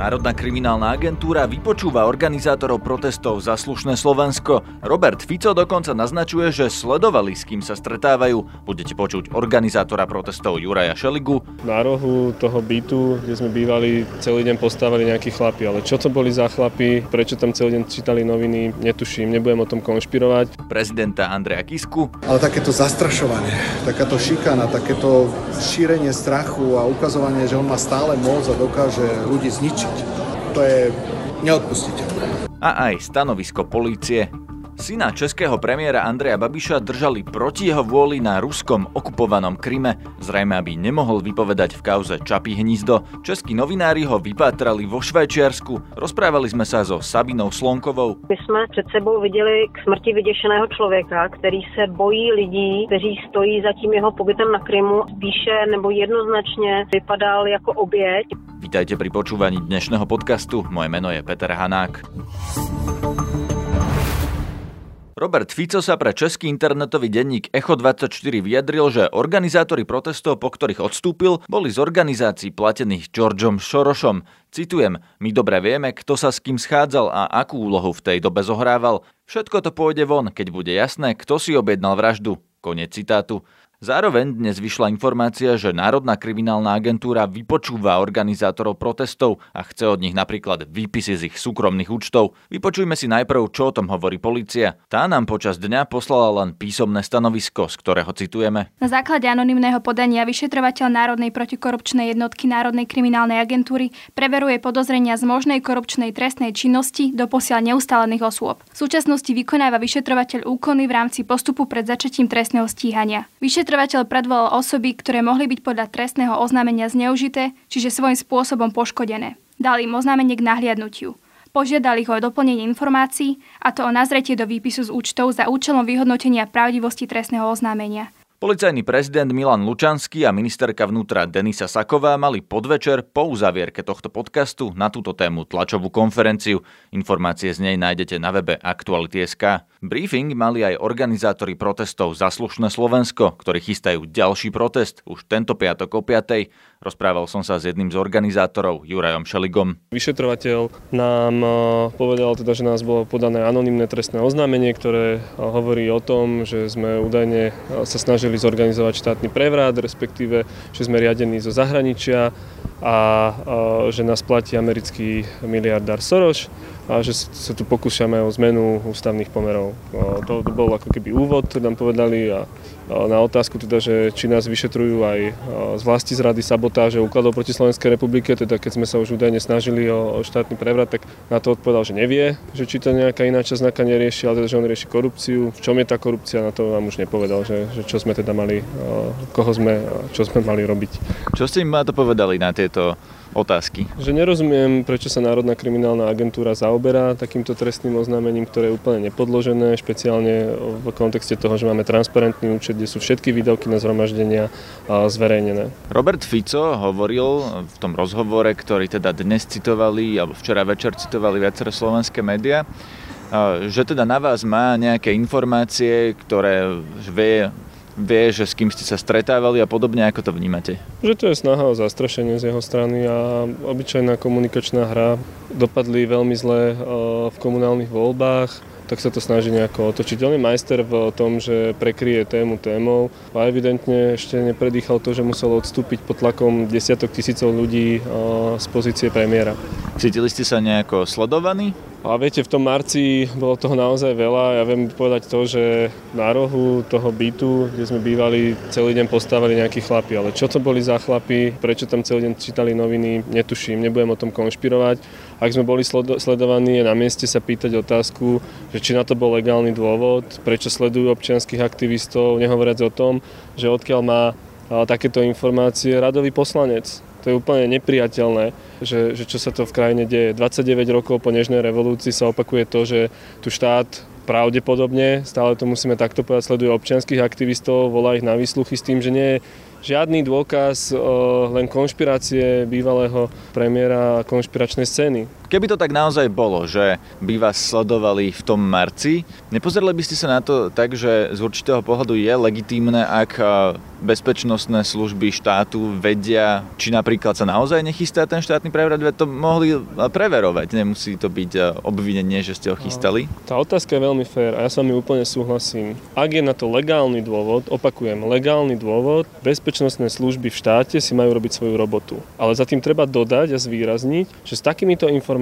Národná kriminálna agentúra vypočúva organizátorov protestov za slušné Slovensko. Robert Fico dokonca naznačuje, že sledovali, s kým sa stretávajú. Budete počuť organizátora protestov Juraja Šeligu. Na rohu toho bytu, kde sme bývali, celý deň postávali nejakí chlapi. Ale čo to boli za chlapi, prečo tam celý deň čítali noviny, netuším, nebudem o tom konšpirovať. Prezidenta Andreja Kisku. Ale takéto zastrašovanie, takáto šikana, takéto šírenie strachu a ukazovanie, že on má stále moc a dokáže ľudí zničiť to je neodpustiteľné. A aj stanovisko polície. Syna českého premiéra Andreja Babiša držali proti jeho vôli na ruskom okupovanom Kryme, zrejme aby nemohol vypovedať v kauze Čapí hnízdo. Českí novinári ho vypátrali vo Švajčiarsku. Rozprávali sme sa so Sabinou Slonkovou. My jsme před sebou viděli k smrti vyděšeného člověka, který se bojí lidí, kteří stojí za tím jeho pobytem na Krymu. Spíše nebo jednoznačně vypadal jako oběť. Vítajte pri počúvaní dnešného podcastu. Moje meno je Peter Hanák. Robert Fico sa pre český internetový denník Echo24 vyjadril, že organizátori protestov, po ktorých odstúpil, boli z organizácií platených Georgeom Šorošom. Citujem, my dobre vieme, kto sa s kým schádzal a akú úlohu v tej dobe zohrával. Všetko to pôjde von, keď bude jasné, kto si objednal vraždu. Konec citátu. Zároveň dnes vyšla informácia, že Národná kriminálna agentúra vypočúva organizátorov protestov a chce od nich napríklad výpisy z ich súkromných účtov. Vypočujme si najprv, čo o tom hovorí policia. Tá nám počas dňa poslala len písomné stanovisko, z ktorého citujeme. Na základe anonymného podania vyšetrovateľ Národnej protikorupčnej jednotky Národnej kriminálnej agentúry preveruje podozrenia z možnej korupčnej trestnej činnosti do posiaľ neustálených osôb. V súčasnosti vykonáva vyšetrovateľ úkony v rámci postupu pred začatím trestného stíhania. Vyšetr Vyšetrovateľ predvolal osoby, ktoré mohli byť podľa trestného oznámenia zneužité, čiže svojím spôsobom poškodené. Dali im oznámenie k nahliadnutiu. Požiadali ho o doplnenie informácií, a to o nazretie do výpisu z účtov za účelom vyhodnotenia pravdivosti trestného oznámenia. Policajný prezident Milan Lučanský a ministerka vnútra Denisa Saková mali podvečer po uzavierke tohto podcastu na túto tému tlačovú konferenciu. Informácie z nej nájdete na webe Aktuality.sk. Briefing mali aj organizátori protestov Zaslušné Slovensko, ktorí chystajú ďalší protest už tento piatok o 5. Rozprával som sa s jedným z organizátorov, Jurajom Šeligom. Vyšetrovateľ nám e, povedal teda, že nás bolo podané anonimné trestné oznámenie, ktoré e, hovorí o tom, že sme údajne e, sa snažili zorganizovať štátny prevrat, respektíve, že sme riadení zo zahraničia a že nás platí americký miliardár Soros a že sa tu pokúšame o zmenu ústavných pomerov. To, to bol ako keby úvod, nám povedali a na otázku teda, že či nás vyšetrujú aj z vlasti zrady sabotáže úkladov proti Slovenskej republike, teda keď sme sa už údajne snažili o, o štátny prevrat, tak na to odpovedal, že nevie, že či to nejaká iná časť znaka nerieši, ale teda, že on rieši korupciu. V čom je tá korupcia, na to vám už nepovedal, že, že čo sme teda mali, koho sme, čo sme mali robiť. Čo ste im to povedali na tieto otázky. Že nerozumiem, prečo sa Národná kriminálna agentúra zaoberá takýmto trestným oznámením, ktoré je úplne nepodložené, špeciálne v kontexte toho, že máme transparentný účet, kde sú všetky výdavky na zhromaždenia zverejnené. Robert Fico hovoril v tom rozhovore, ktorý teda dnes citovali, alebo včera večer citovali viaceré slovenské médiá, že teda na vás má nejaké informácie, ktoré vie vie, že s kým ste sa stretávali a podobne, ako to vnímate? Že to je snaha o zastrašenie z jeho strany a obyčajná komunikačná hra. Dopadli veľmi zle eh, v komunálnych voľbách tak sa to snaží nejako otočiť. On je majster v tom, že prekryje tému témou a evidentne ešte nepredýchal to, že musel odstúpiť pod tlakom desiatok tisícov ľudí z pozície premiéra. Cítili ste sa nejako sledovaní? A viete, v tom marci bolo toho naozaj veľa. Ja viem povedať to, že na rohu toho bytu, kde sme bývali, celý deň postávali nejakí chlapi. Ale čo to boli za chlapi, prečo tam celý deň čítali noviny, netuším, nebudem o tom konšpirovať. Ak sme boli sledovaní, je na mieste sa pýtať otázku, že či na to bol legálny dôvod, prečo sledujú občianských aktivistov, nehovoriac o tom, že odkiaľ má takéto informácie radový poslanec. To je úplne nepriateľné, že, že čo sa to v krajine deje. 29 rokov po Nežnej revolúcii sa opakuje to, že tu štát pravdepodobne, stále to musíme takto povedať, sleduje občianských aktivistov, volá ich na výsluchy s tým, že nie je žiadny dôkaz, len konšpirácie bývalého premiéra konšpiračnej scény. Keby to tak naozaj bolo, že by vás sledovali v tom marci, nepozerali by ste sa na to tak, že z určitého pohľadu je legitímne, ak bezpečnostné služby štátu vedia, či napríklad sa naozaj nechystá ten štátny prevrat, to mohli preverovať, nemusí to byť obvinenie, že ste ho chystali. Tá otázka je veľmi fér a ja s vami úplne súhlasím. Ak je na to legálny dôvod, opakujem, legálny dôvod, bezpečnostné služby v štáte si majú robiť svoju robotu. Ale za tým treba dodať a zvýrazniť, že s takýmito informáciami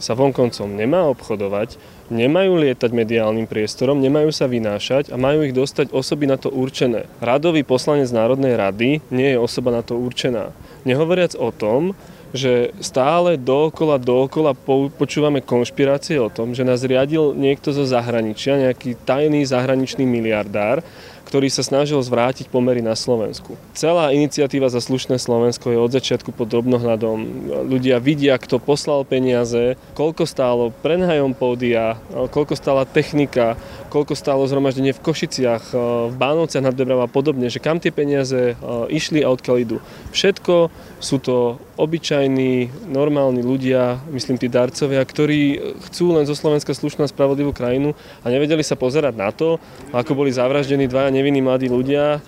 sa vonkoncom nemá obchodovať, nemajú lietať mediálnym priestorom, nemajú sa vynášať a majú ich dostať osoby na to určené. Radový poslanec Národnej rady nie je osoba na to určená. Nehovoriac o tom, že stále dookola, dookola počúvame konšpirácie o tom, že nás riadil niekto zo zahraničia, nejaký tajný zahraničný miliardár, ktorý sa snažil zvrátiť pomery na Slovensku. Celá iniciatíva za slušné Slovensko je od začiatku pod drobnohľadom. Ľudia vidia, kto poslal peniaze, koľko stálo prenajom pódia, koľko stála technika, koľko stálo zhromaždenie v Košiciach, v Bánovciach nad Debravou a podobne, že kam tie peniaze išli a odkiaľ idú. Všetko sú to obyčajní, normálni ľudia, myslím tí darcovia, ktorí chcú len zo Slovenska slušnú a spravodlivú krajinu a nevedeli sa pozerať na to, ako boli zavraždení dvaja nevinní mladí ľudia,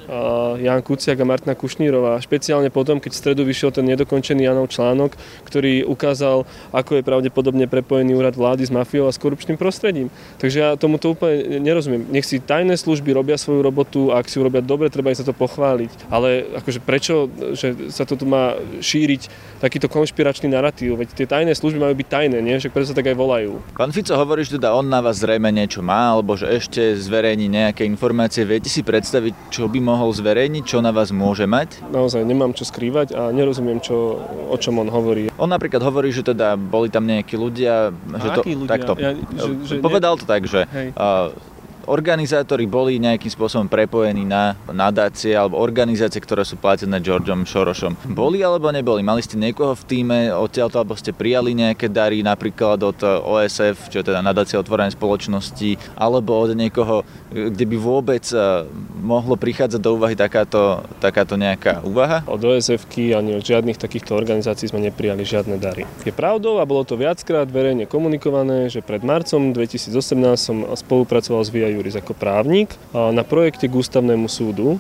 Jan Kuciak a Martina Kušnírová. Špeciálne potom, keď v stredu vyšiel ten nedokončený Janov článok, ktorý ukázal, ako je pravdepodobne prepojený úrad vlády s mafiou a s korupčným prostredím. Takže ja tomuto úplne nerozumiem. Nech si tajné služby robia svoju robotu a ak si ju robia dobre, treba im sa to pochváliť. Ale akože prečo, že sa to tu má šíriť takýto konšpiračný narratív, veď tie tajné služby majú byť tajné, nie? Však preto sa tak aj volajú. Pán Fico hovorí, že teda on na vás zrejme niečo má, alebo že ešte zverejní nejaké informácie. Viete si predstaviť, čo by mohol zverejniť, čo na vás môže mať? Naozaj nemám čo skrývať a nerozumiem, čo, o čom on hovorí. On napríklad hovorí, že teda boli tam nejakí ľudia, a že to, ľudia? takto. Ja, že, že povedal ne... to tak, že uh, organizátori boli nejakým spôsobom prepojení na nadácie alebo organizácie, ktoré sú platené Georgeom Sorosom. Boli alebo neboli? Mali ste niekoho v týme odtiaľto, alebo ste prijali nejaké dary napríklad od OSF, čo je teda nadácia otvorenej spoločnosti, alebo od niekoho, kde by vôbec eh, mohlo prichádzať do úvahy takáto, takáto nejaká úvaha? Od osf ani od žiadnych takýchto organizácií sme neprijali žiadne dary. Je pravdou a bolo to viackrát verejne komunikované, že pred marcom 2018 som spolupracoval s VIA Juris ako právnik na projekte k ústavnému súdu.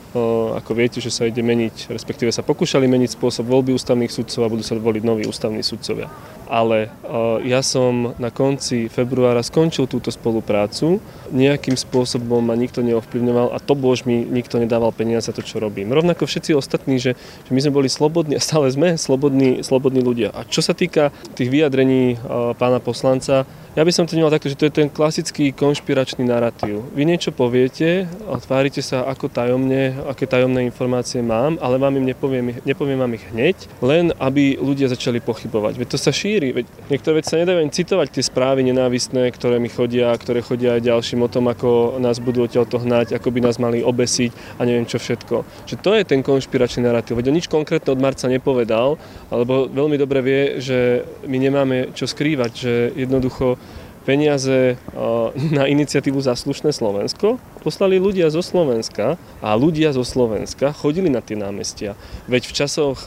Ako viete, že sa ide meniť, respektíve sa pokúšali meniť spôsob voľby ústavných sudcov a budú sa voliť noví ústavní sudcovia. Ale ja som na konci februára skončil túto spoluprácu. Nejakým spôsobom ma nikto neovplyvňoval a to bož mi nikto nedával peniaze za to, čo robím. Rovnako všetci ostatní, že, že my sme boli slobodní a stále sme slobodní, slobodní ľudia. A čo sa týka tých vyjadrení pána poslanca, ja by som to nemal takto, že to je ten klasický konšpiračný narratív. Vy niečo poviete a tvárite sa ako tajomne, aké tajomné informácie mám, ale vám im nepoviem, nepoviem vám ich hneď, len aby ľudia začali pochybovať. Veď to sa šíri. Veď niektoré veci sa nedajú citovať tie správy nenávistné, ktoré mi chodia, ktoré chodia aj ďalším o tom, ako nás budú odtiaľ to hnať, ako by nás mali obesiť a neviem čo všetko. Že to je ten konšpiračný narratív. Veď on nič konkrétne od marca nepovedal, alebo veľmi dobre vie, že my nemáme čo skrývať, že jednoducho peniaze na iniciatívu Zaslušné Slovensko poslali ľudia zo Slovenska a ľudia zo Slovenska chodili na tie námestia. Veď v časoch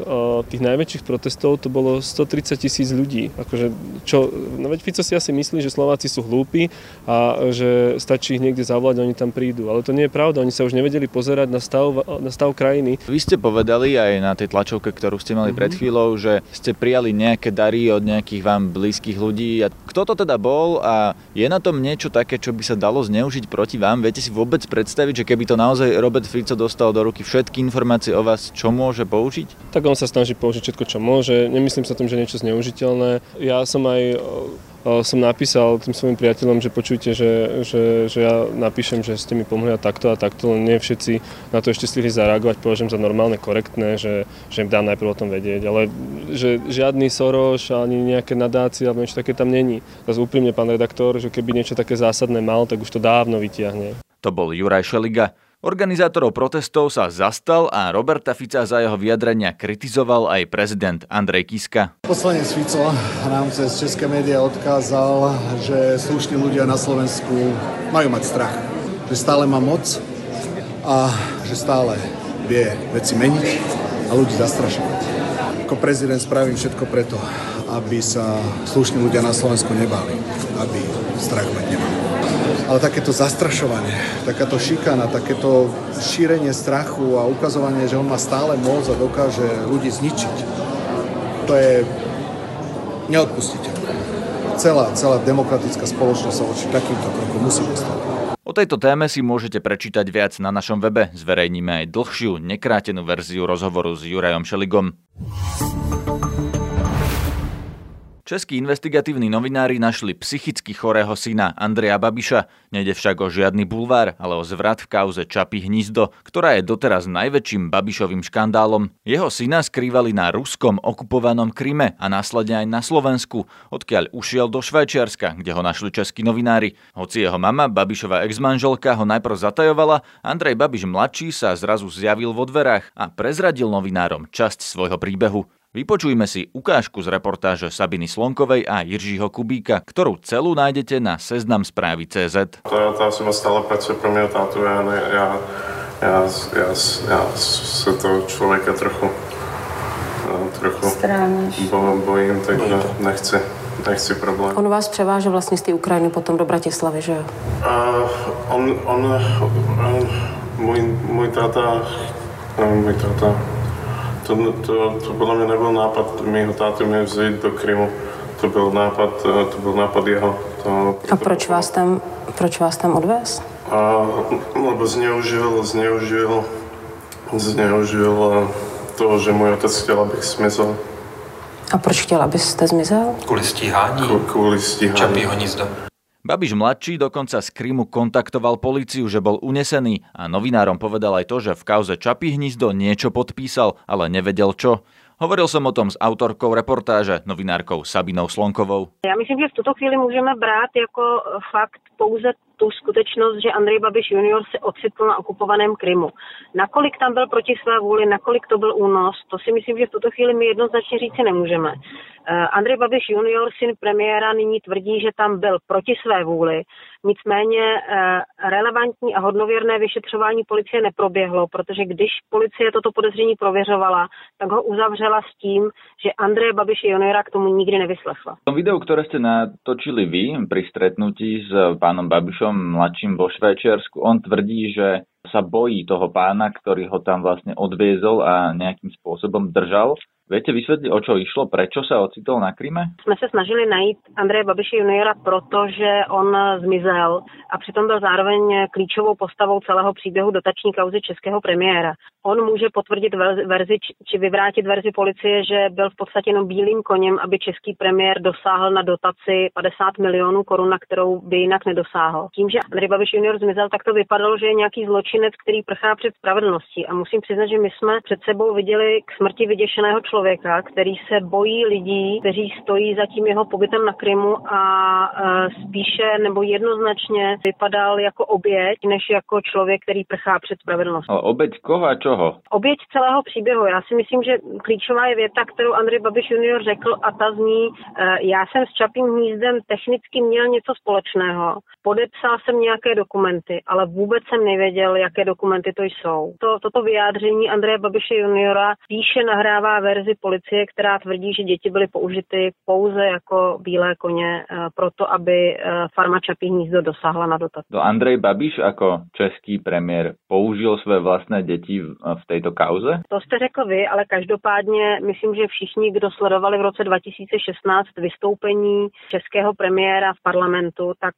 tých najväčších protestov to bolo 130 tisíc ľudí. Akože, čo, no veď Fico si asi myslí, že Slováci sú hlúpi a že stačí ich niekde zavolať a oni tam prídu. Ale to nie je pravda, oni sa už nevedeli pozerať na stav, na stav krajiny. Vy ste povedali aj na tej tlačovke, ktorú ste mali mm-hmm. pred chvíľou, že ste prijali nejaké dary od nejakých vám blízkych ľudí. A kto to teda bol a je na tom niečo také, čo by sa dalo zneužiť proti vám? Viete si vôbec predstaviť, že keby to naozaj Robert Fico dostal do ruky všetky informácie o vás, čo môže použiť? Tak on sa snaží použiť všetko, čo môže. Nemyslím sa tým, že niečo zneužiteľné. Ja som aj som napísal tým svojim priateľom, že počujte, že, že, že ja napíšem, že ste mi pomohli a takto a takto, len nie všetci na to ešte stihli zareagovať, považujem za normálne, korektné, že, že im dám najprv o tom vedieť, ale že žiadny Soros ani nejaké nadácie alebo niečo také tam není. Zase úprimne, pán redaktor, že keby niečo také zásadné mal, tak už to dávno vytiahne. To bol Juraj Šeliga. Organizátorov protestov sa zastal a Roberta Fica za jeho vyjadrenia kritizoval aj prezident Andrej Kiska. Poslanec Fico nám cez české médiá odkázal, že slušní ľudia na Slovensku majú mať strach. Že stále má moc a že stále vie veci meniť a ľudí zastrašovať. Ako prezident spravím všetko preto, aby sa slušní ľudia na Slovensku nebali, aby strach mať nemali. Ale takéto zastrašovanie, takáto šikana, takéto šírenie strachu a ukazovanie, že on má stále moc a dokáže ľudí zničiť, to je neodpustiteľné. Celá, celá demokratická spoločnosť sa voči takýmto krokom musí postaviť. O tejto téme si môžete prečítať viac na našom webe. Zverejníme aj dlhšiu, nekrátenú verziu rozhovoru s Jurajom Šeligom. Českí investigatívni novinári našli psychicky chorého syna Andreja Babiša. Nejde však o žiadny bulvár, ale o zvrat v kauze Čapy hnízdo, ktorá je doteraz najväčším Babišovým škandálom. Jeho syna skrývali na ruskom okupovanom Kryme a následne aj na Slovensku, odkiaľ ušiel do Švajčiarska, kde ho našli českí novinári. Hoci jeho mama, Babišova exmanželka, ho najprv zatajovala, Andrej Babiš mladší sa zrazu zjavil vo dverách a prezradil novinárom časť svojho príbehu. Vypočujme si ukážku z reportáže Sabiny Slonkovej a Jiřího Kubíka, ktorú celú nájdete na seznam správy CZ. Ta, ta osoba stále pracuje pro mého tátu, ja, ne, ja, ja, ja, ja sa toho človeka trochu, trochu bo, bojím, takže nechci, nechci problém. On vás převáže vlastně z té Ukrajiny potom do Bratislavy, že jo? Uh, on, on, on, můj, můj táta, můj táta to, to, to podľa mňa nebol nápad mého táty mě vzít do Krymu. To byl nápad, to byl nápad jeho. To, A proč vás tam, proč vás tam odvez? A, lebo zneužil, zneužil, zneužil to, že můj otec chtěl, abych zmizel. A proč chtěl, abyste zmizel? Kvůli stíhání? Kvůli stíhání. Čapího hnízdo. Babiš mladší dokonca z Krymu kontaktoval políciu, že bol unesený a novinárom povedal aj to, že v kauze Čapí hnízdo niečo podpísal, ale nevedel čo. Hovoril som o tom s autorkou reportáže, novinárkou Sabinou Slonkovou. Já myslím, že v tuto chvíli můžeme brát jako fakt pouze tu skutečnost, že Andrej Babiš junior se ocitl na okupovaném Krymu. Nakolik tam byl proti své vůli, nakolik to byl únos, to si myslím, že v tuto chvíli my jednoznačně říci nemůžeme. Andrej Babiš junior, syn premiéra, nyní tvrdí, že tam byl proti své vůli. Nicméně relevantní a hodnověrné vyšetřování policie neproběhlo, protože když policie toto podezření prověřovala, tak ho uzavřela s tím, že Andreje Babiše juniora k tomu nikdy nevyslechla. V tom videu, ktoré ste natočili vy pri stretnutí s pánom Babišom mladším vo Švajčiarsku, on tvrdí, že sa bojí toho pána, ktorý ho tam vlastne odviezol a nejakým spôsobom držal. Viete vysvetliť, o čo išlo? Prečo sa ocitol na Kryme? Jsme se snažili najít Andreje Babiše juniora, protože on zmizel a přitom byl zároveň klíčovou postavou celého příběhu dotační kauzy českého premiéra. On může potvrdit verzi či vyvrátit verzi policie, že byl v podstatě jenom bílým koněm, aby český premiér dosáhl na dotaci 50 milionů korun, na kterou by jinak nedosáhl. Tím, že Andrej Babiš junior zmizel, tak to vypadalo, že je nějaký zločinec, který prchá před spravedlností. A musím přiznat, že my jsme před sebou viděli k smrti vyděšeného člověka, který se bojí lidí, kteří stojí za tím jeho pobytem na Krymu a e, spíše nebo jednoznačně vypadal jako oběť, než jako člověk, který prchá před spravedlností. Ale oběť koho a čoho? Oběť celého příběhu. Já si myslím, že klíčová je věta, kterou Andrej Babiš junior řekl a ta zní, e, já jsem s Čapím hnízdem technicky měl něco společného. Podepsal jsem nějaké dokumenty, ale vůbec jsem nevěděl, jaké dokumenty to jsou. To, toto vyjádření Andreje Babiše juniora píše nahrává verzi policie, která tvrdí, že děti byly použity pouze jako bílé koně proto, aby farma Čapí hnízdo dosáhla na dotaci. To Andrej Babiš jako český premiér použil své vlastné děti v této kauze? To jste řekl vy, ale každopádně myslím, že všichni, kdo sledovali v roce 2016 vystoupení českého premiéra v parlamentu, tak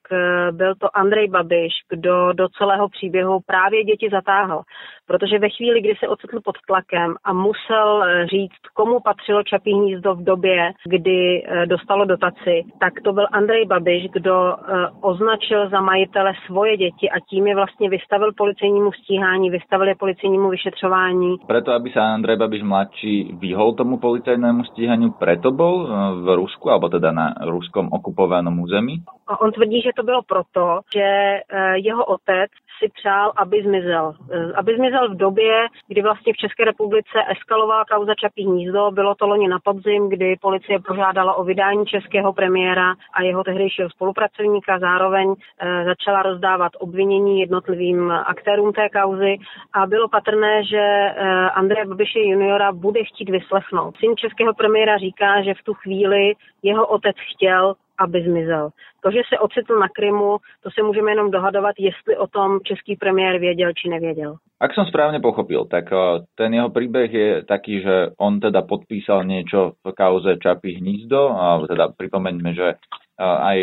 byl to Andrej Babiš, kdo do celého příběhu právě děti zatáhl. Protože ve chvíli, kdy se ocitl pod tlakem a musel říct, komu patřilo Čapí hnízdo v době, kdy dostalo dotaci, tak to byl Andrej Babiš, kdo označil za majitele svoje děti a tím je vlastně vystavil policejnímu stíhání, vystavil je policejnímu vyšetřování. Preto, aby sa Andrej Babiš mladší vyhol tomu policajnému stíhaniu, preto bol v Rusku, alebo teda na ruskom okupovanom území? On tvrdí, že to bylo proto, že jeho otec si přál, aby zmizel. Eh, aby zmizel v době, kdy vlastně v České republice eskalovala kauza Čapí hnízdo. Bylo to loni na podzim, kdy policie požádala o vydání českého premiéra a jeho tehdejšího spolupracovníka. Zároveň e, začala rozdávat obvinění jednotlivým aktérům té kauzy a bylo patrné, že e, Andreje Babiše juniora bude chtít vyslechnout. Syn českého premiéra říká, že v tu chvíli jeho otec chtěl, aby zmizel. To, že se ocitl na Krymu, to se můžeme jenom dohadovat, jestli o tom český premiér věděl či nevěděl. Ak som správne pochopil, tak eh, ten jeho príbeh je taký, že on teda podpísal niečo v kauze Čapí hnízdo, a teda pripomeňme, že eh, aj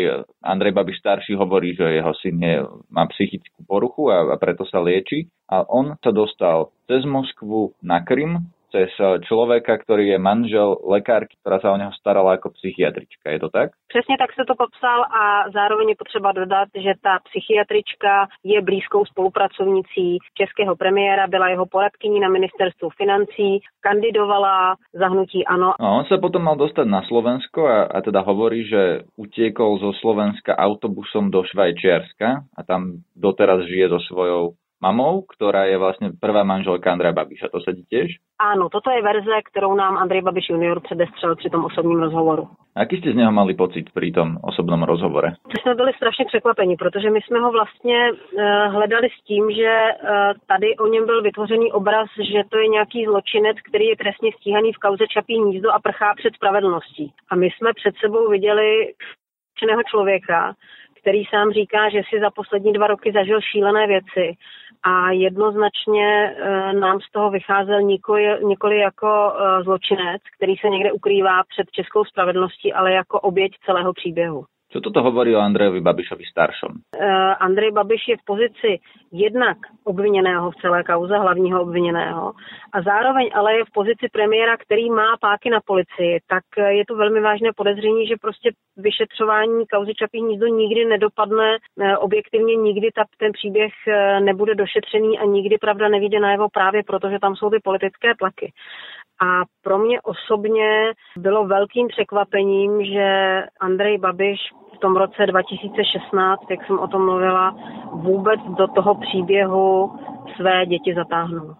Andrej Babiš starší hovorí, že jeho syn je, má psychickú poruchu a, a preto sa lieči. A on sa dostal cez Moskvu na Krym, cez eh, človeka, ktorý je manžel lekárky, ktorá sa o neho starala ako psychiatrička. Je to tak? Přesně tak se to popsal a zároveň je potřeba dodat, že ta psychiatrička je blízkou spolupracovnicí českého premiéra, byla jeho poradkyní na ministerstvu financí, kandidovala za hnutí ANO. No, on sa potom mal dostať na Slovensko a, a teda hovorí, že utiekol zo Slovenska autobusom do Švajčiarska a tam doteraz žije so svojou mamou, ktorá je vlastne prvá manželka Andreja Babiša. To sedí tiež? Áno, toto je verze, ktorou nám Andrej Babiš junior předestřel při tom osobním rozhovoru. Aký ste z neho mali pocit pri tom osobnom rozhovore? My jsme byli strašně překvapeni, protože my jsme ho vlastně uh, hledali s tím, že uh, tady o něm byl vytvořený obraz, že to je nějaký zločinec, který je trestně stíhaný v kauze Čapí hnízdo a prchá před spravedlností. A my jsme před sebou viděli člověka, který sám říká, že si za poslední dva roky zažil šílené věci a jednoznačně e, nám z toho vycházel nikoli, nikoli jako e, zločinec, který se někde ukrývá před českou spravedlností, ale jako oběť celého příběhu. Čo toto hovorí o Andrejovi Babišovi staršom? Uh, Andrej Babiš je v pozici jednak obviněného v celé kauze, hlavního obviněného, a zároveň ale je v pozici premiéra, který má páky na policii, tak je to velmi vážné podezření, že prostě vyšetřování kauzy Čapí hnízdo nikdy nedopadne uh, objektivně, nikdy ta, ten příběh nebude došetřený a nikdy pravda nevíde najevo právě proto, že tam jsou ty politické tlaky. A pro mě osobně bylo velkým překvapením, že Andrej Babiš v tom roce 2016, jak jsem o tom mluvila, vůbec do toho příběhu své děti zatáhnul.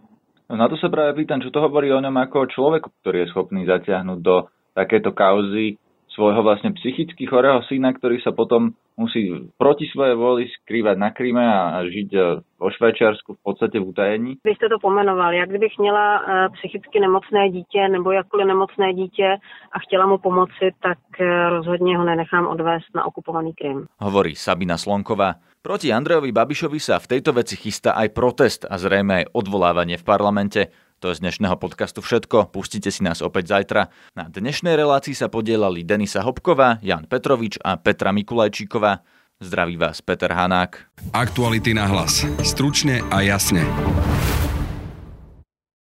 No na to sa práve pýtam, čo to hovorí o ňom ako o človeku, ktorý je schopný zatiahnuť do takéto kauzy svojho vlastne psychicky chorého syna, ktorý sa potom musí proti svojej voli skrývať na Kríme a žiť e, vo Švajčiarsku v podstate v utajení? Vy jste to pomenoval. Jak kdybych měla e, psychicky nemocné dítě nebo jakkoliv nemocné dítě a chtěla mu pomoci, tak e, rozhodně ho nenechám odvést na okupovaný Krym. Hovorí Sabina Slonková. Proti Andrejovi Babišovi sa v tejto veci chystá aj protest a zrejme aj odvolávanie v parlamente. To je z dnešného podcastu všetko. Pustite si nás opäť zajtra. Na dnešnej relácii sa podielali Denisa Hopková, Jan Petrovič a Petra Mikulajčíková. Zdraví vás Peter Hanák. Aktuality na hlas. Stručne a jasne.